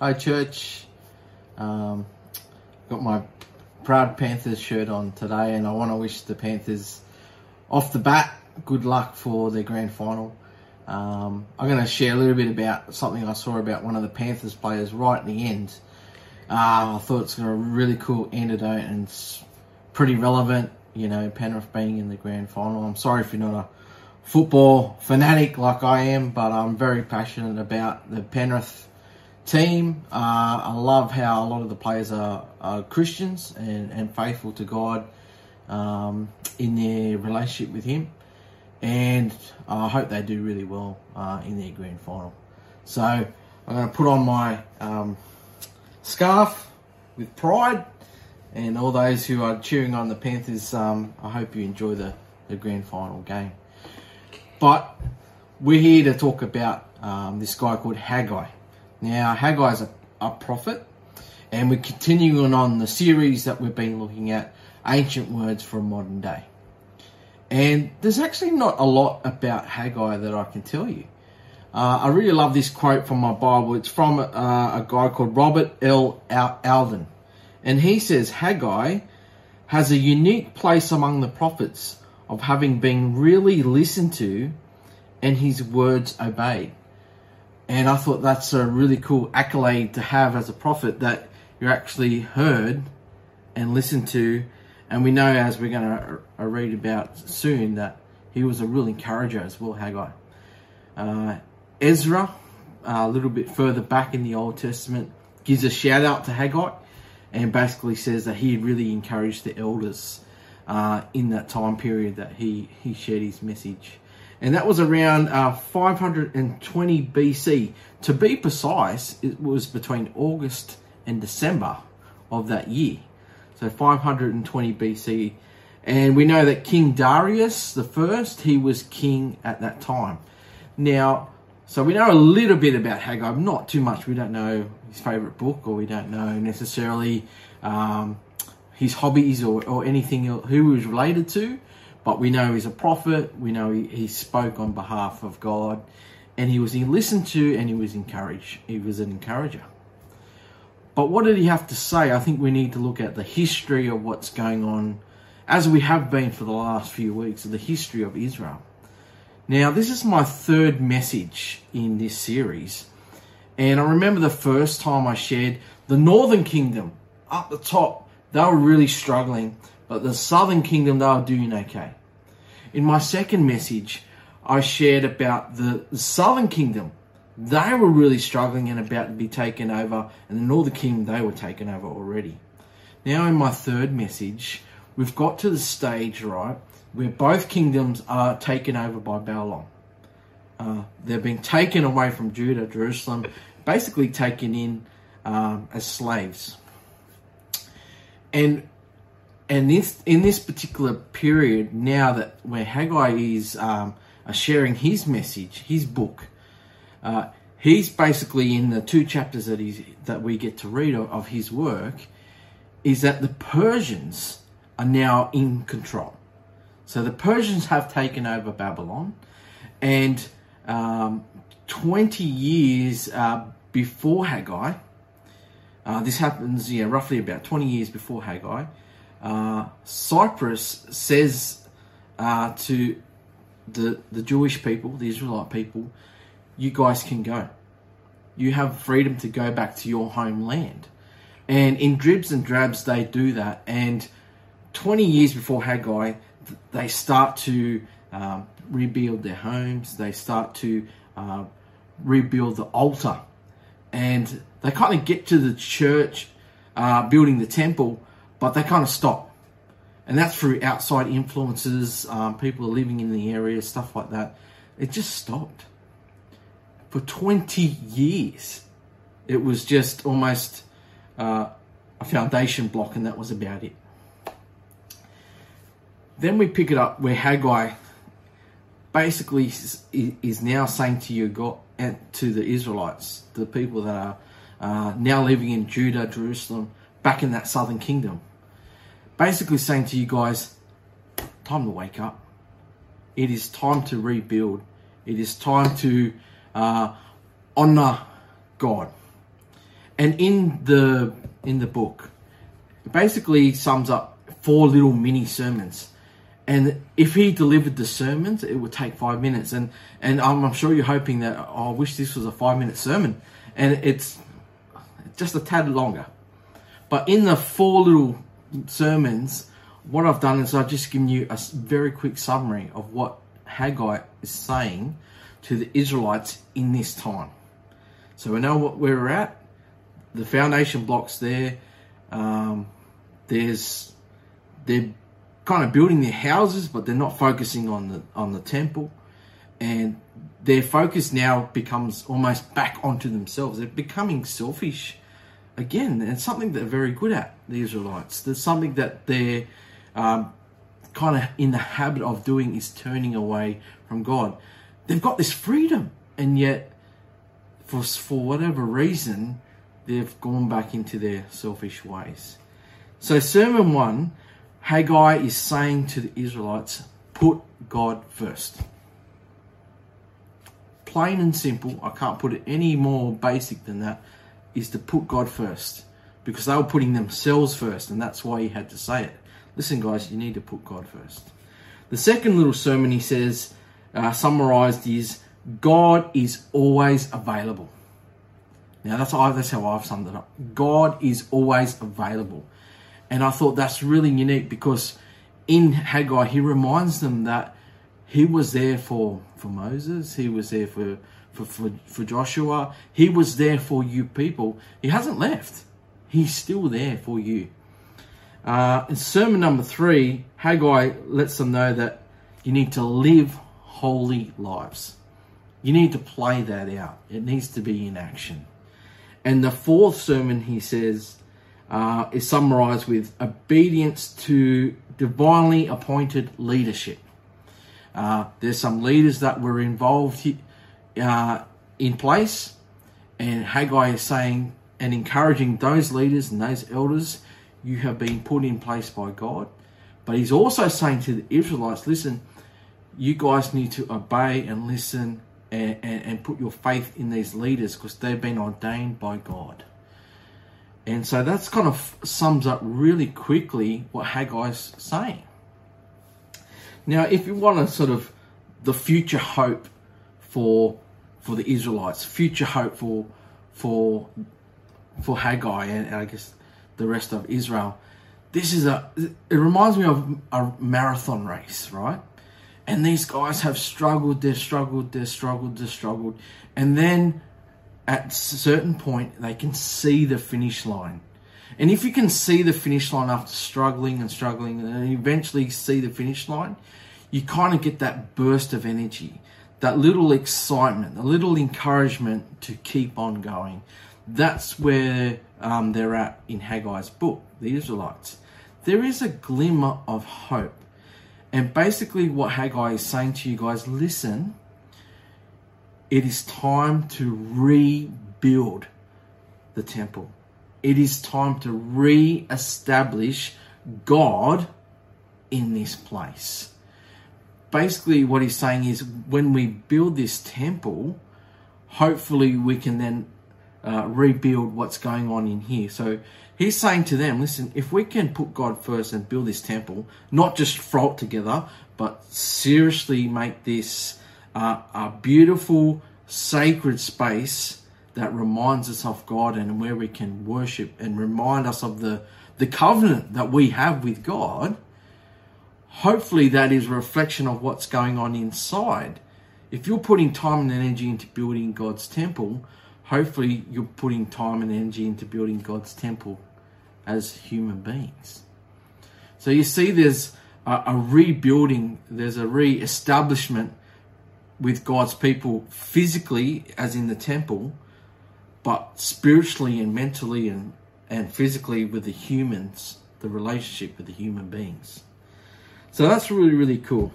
Hi, church. Um, got my Proud Panthers shirt on today, and I want to wish the Panthers off the bat good luck for their grand final. Um, I'm going to share a little bit about something I saw about one of the Panthers players right at the end. Uh, I thought it's a really cool antidote and it's pretty relevant, you know, Penrith being in the grand final. I'm sorry if you're not a football fanatic like I am, but I'm very passionate about the Penrith team. Uh, I love how a lot of the players are, are Christians and, and faithful to God um, in their relationship with Him and I hope they do really well uh, in their grand final. So I'm going to put on my um, scarf with pride, and all those who are cheering on the Panthers, um, I hope you enjoy the, the grand final game. But we're here to talk about um, this guy called Haggai. Now, Haggai is a, a prophet, and we're continuing on the series that we've been looking at ancient words for a modern day. And there's actually not a lot about Haggai that I can tell you. Uh, I really love this quote from my Bible. It's from uh, a guy called Robert L. Alden. And he says Haggai has a unique place among the prophets of having been really listened to and his words obeyed. And I thought that's a really cool accolade to have as a prophet that you're actually heard and listened to and we know, as we're going to uh, read about soon, that he was a real encourager as well, Haggai. Uh, Ezra, uh, a little bit further back in the Old Testament, gives a shout out to Haggai and basically says that he really encouraged the elders uh, in that time period that he, he shared his message. And that was around uh, 520 BC. To be precise, it was between August and December of that year so 520 BC. And we know that King Darius the first, he was king at that time. Now, so we know a little bit about Haggai, not too much. We don't know his favorite book, or we don't know necessarily um, his hobbies or, or anything who he was related to. But we know he's a prophet. We know he, he spoke on behalf of God, and he was listened to, and he was encouraged. He was an encourager. But what did he have to say? I think we need to look at the history of what's going on, as we have been for the last few weeks, of the history of Israel. Now, this is my third message in this series. And I remember the first time I shared the Northern Kingdom up the top, they were really struggling, but the Southern Kingdom, they were doing okay. In my second message, I shared about the, the Southern Kingdom they were really struggling and about to be taken over, and the Northern Kingdom, they were taken over already. Now, in my third message, we've got to the stage, right, where both kingdoms are taken over by Babylon. Uh, they're being taken away from Judah, Jerusalem, basically taken in um, as slaves. And and this, in this particular period, now that where Haggai is um, sharing his message, his book, uh, he's basically in the two chapters that he's that we get to read of, of his work, is that the Persians are now in control. So the Persians have taken over Babylon, and um, 20 years uh, before Haggai, uh, this happens, yeah, roughly about 20 years before Haggai, uh, Cyrus says uh, to the, the Jewish people, the Israelite people, you guys can go. You have freedom to go back to your homeland. And in dribs and drabs, they do that. And 20 years before Haggai, they start to um, rebuild their homes, they start to uh, rebuild the altar. And they kind of get to the church, uh, building the temple, but they kind of stop. And that's through outside influences, um, people living in the area, stuff like that. It just stopped for 20 years. It was just almost uh, a foundation block, and that was about it. Then we pick it up where Haggai basically is now saying to you, God, and to the Israelites, the people that are uh, now living in Judah, Jerusalem, back in that southern kingdom, basically saying to you guys, time to wake up. It is time to rebuild. It is time to uh, honor God. And in the in the book, basically sums up four little mini sermons. And if he delivered the sermons, it would take five minutes. And and I'm, I'm sure you're hoping that oh, I wish this was a five minute sermon, and it's just a tad longer. But in the four little sermons, what I've done is I've just given you a very quick summary of what Haggai is saying to the Israelites in this time. So we know what we're at. The foundation blocks there. Um, there's they're kind of building their houses, but they're not focusing on the on the temple, and their focus now becomes almost back onto themselves. They're becoming selfish again, and something they're very good at. The Israelites. There's something that they're um, kind of in the habit of doing is turning away from God. They've got this freedom, and yet, for for whatever reason, they've gone back into their selfish ways. So, sermon one, Haggai is saying to the Israelites, put God first. Plain and simple, I can't put it any more basic than that, is to put God first. Because they were putting themselves first, and that's why he had to say it. Listen, guys, you need to put God first. The second little sermon he says, uh, summarized, is God is always available. Now that's that's how I've summed it up. God is always available. And I thought that's really unique because in Haggai, he reminds them that he was there for, for Moses, he was there for, for, for, for Joshua, he was there for you people. He hasn't left, he's still there for you. Uh, in sermon number three, Haggai lets them know that you need to live holy lives. You need to play that out. It needs to be in action. And the fourth sermon, he says, uh, is summarized with obedience to divinely appointed leadership. Uh, there's some leaders that were involved uh, in place, and Haggai is saying and encouraging those leaders and those elders, you have been put in place by God. But he's also saying to the Israelites, listen, you guys need to obey and listen and, and, and put your faith in these leaders because they've been ordained by God. And so that's kind of sums up really quickly what Haggai's saying. Now, if you want to sort of the future hope for for the Israelites, future hope for for for Haggai and I guess the rest of Israel, this is a it reminds me of a marathon race, right? And these guys have struggled, they've struggled, they've struggled, they've struggled, and then at a certain point, they can see the finish line. And if you can see the finish line after struggling and struggling and eventually see the finish line, you kind of get that burst of energy, that little excitement, a little encouragement to keep on going. That's where um, they're at in Haggai's book, the Israelites. There is a glimmer of hope. And basically, what Haggai is saying to you guys listen, it is time to rebuild the temple. It is time to re-establish God in this place. Basically, what he's saying is when we build this temple, hopefully we can then uh, rebuild what's going on in here. So he's saying to them, listen, if we can put God first and build this temple, not just throw it together, but seriously make this uh, a beautiful, sacred space that reminds us of God and where we can worship and remind us of the, the covenant that we have with God. Hopefully, that is a reflection of what's going on inside. If you're putting time and energy into building God's temple, hopefully, you're putting time and energy into building God's temple as human beings. So, you see, there's a, a rebuilding, there's a re establishment with God's people physically, as in the temple, but spiritually and mentally and, and physically with the humans, the relationship with the human beings. So that's really, really cool.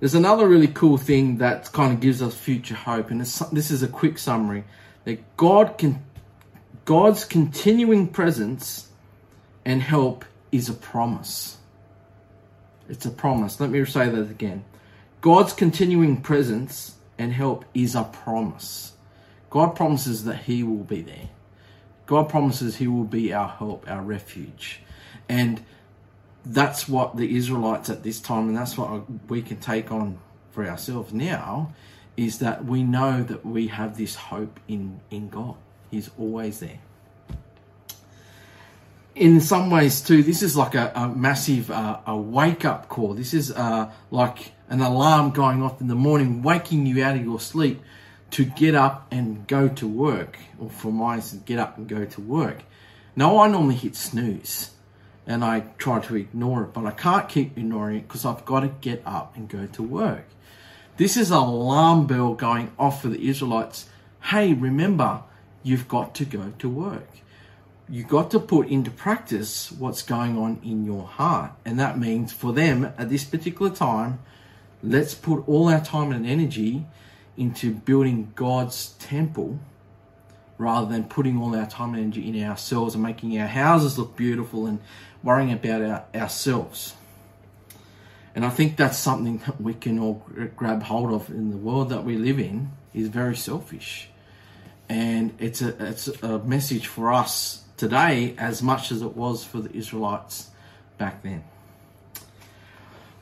There's another really cool thing that kind of gives us future hope, and this is a quick summary that God can, God's continuing presence and help is a promise. It's a promise. Let me say that again. God's continuing presence and help is a promise. God promises that He will be there. God promises He will be our help, our refuge. And that's what the Israelites at this time, and that's what we can take on for ourselves now, is that we know that we have this hope in, in God. He's always there. In some ways, too, this is like a, a massive uh, a wake up call. This is uh, like an alarm going off in the morning, waking you out of your sleep to get up and go to work, or for mine, get up and go to work. Now, I normally hit snooze and I try to ignore it, but I can't keep ignoring it because I've got to get up and go to work. This is an alarm bell going off for the Israelites. Hey, remember, you've got to go to work. You've got to put into practice what's going on in your heart. And that means for them at this particular time, let's put all our time and energy into building God's temple rather than putting all our time and energy in ourselves and making our houses look beautiful and worrying about our, ourselves. And I think that's something that we can all grab hold of in the world that we live in is very selfish. And it's a, it's a message for us today as much as it was for the Israelites back then.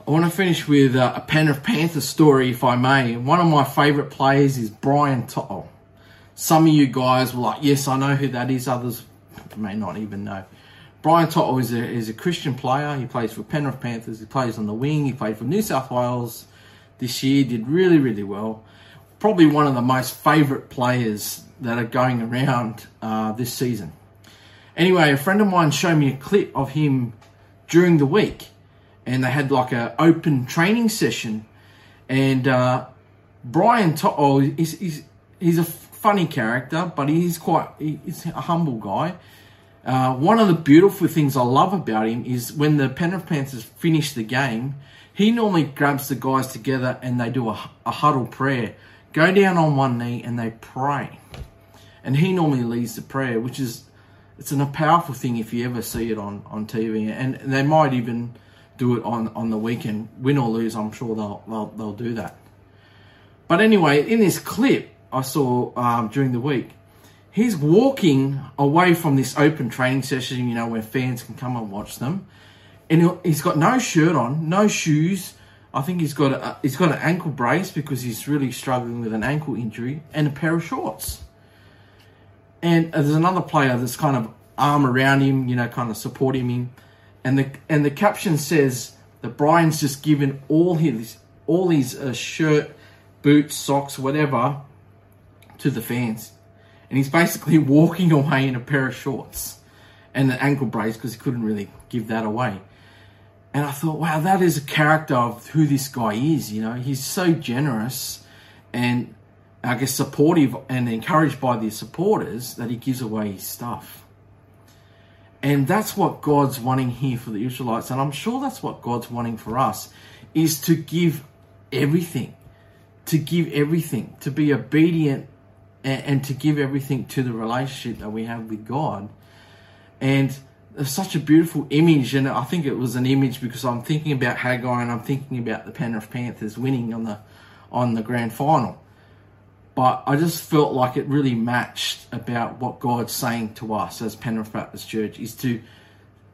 I want to finish with a Penrith Panthers story, if I may. One of my favourite players is Brian To'o. Some of you guys were like, yes, I know who that is. Others may not even know. Brian To'o is a, is a Christian player. He plays for Penrith Panthers. He plays on the wing. He played for New South Wales this year. Did really, really well. Probably one of the most favourite players that are going around uh, this season. Anyway, a friend of mine showed me a clip of him during the week and they had like a open training session. And uh, Brian To'o is he's, he's a funny character, but he's quite he's a humble guy. Uh, one of the beautiful things I love about him is when the Penrith Panthers finish the game, he normally grabs the guys together and they do a, a huddle prayer, go down on one knee and they pray. And he normally leads the prayer, which is it's an, a powerful thing if you ever see it on, on TV. And they might even do it on, on the weekend. Win or lose, I'm sure they'll, they'll, they'll do that. But anyway, in this clip I saw um, during the week, he's walking away from this open training session, you know, where fans can come and watch them. And he's got no shirt on, no shoes. I think he's got a, he's got an ankle brace because he's really struggling with an ankle injury and a pair of shorts. And there's another player that's kind of arm around him, you know, kind of supporting him and the and the caption says that Brian's just given all his all his uh, shirt, boots, socks, whatever, to the fans, and he's basically walking away in a pair of shorts and an ankle brace because he couldn't really give that away. And I thought, wow, that is a character of who this guy is. You know, he's so generous and I guess supportive and encouraged by the supporters that he gives away his stuff. And that's what God's wanting here for the Israelites. And I'm sure that's what God's wanting for us is to give everything, to give everything, to be obedient and, and to give everything to the relationship that we have with God. And it's such a beautiful image. And I think it was an image because I'm thinking about Haggai and I'm thinking about the Penrith Panthers winning on the, on the grand final but I just felt like it really matched about what God's saying to us as Penrith Baptist Church is to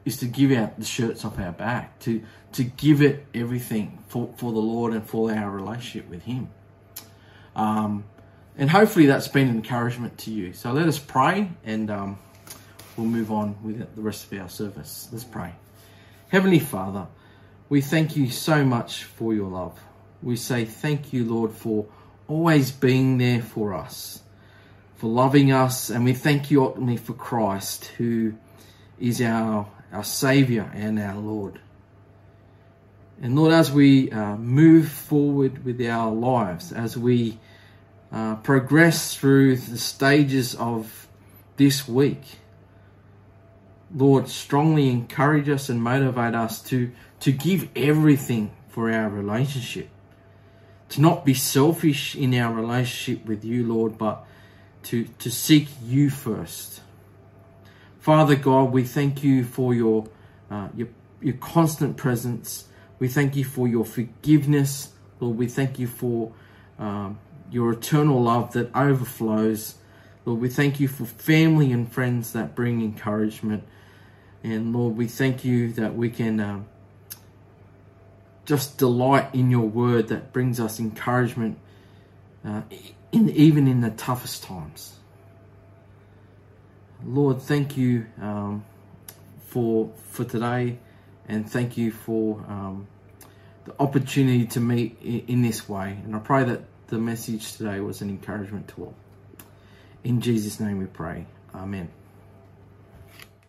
is to give out the shirts off our back, to to give it everything for, for the Lord and for our relationship with Him. Um, and hopefully that's been an encouragement to you. So let us pray and um, we'll move on with the rest of our service. Let's pray. Heavenly Father, we thank you so much for your love. We say thank you, Lord, for always being there for us, for loving us, and we thank you ultimately for Christ, who is our, our Saviour and our Lord. And Lord, as we uh, move forward with our lives, as we uh, progress through the stages of this week, Lord, strongly encourage us and motivate us to, to give everything for our relationship to not be selfish in our relationship with you, Lord, but to, to seek you first. Father God, we thank you for your, uh, your, your constant presence. We thank you for your forgiveness. Lord, we thank you for um, your eternal love that overflows. Lord, we thank you for family and friends that bring encouragement. And Lord, we thank you that we can um, just delight in your word that brings us encouragement uh, in, even in the toughest times. Lord, thank you um, for for today, and thank you for um, the opportunity to meet in, in this way. And I pray that the message today was an encouragement to all. In Jesus' name we pray. Amen.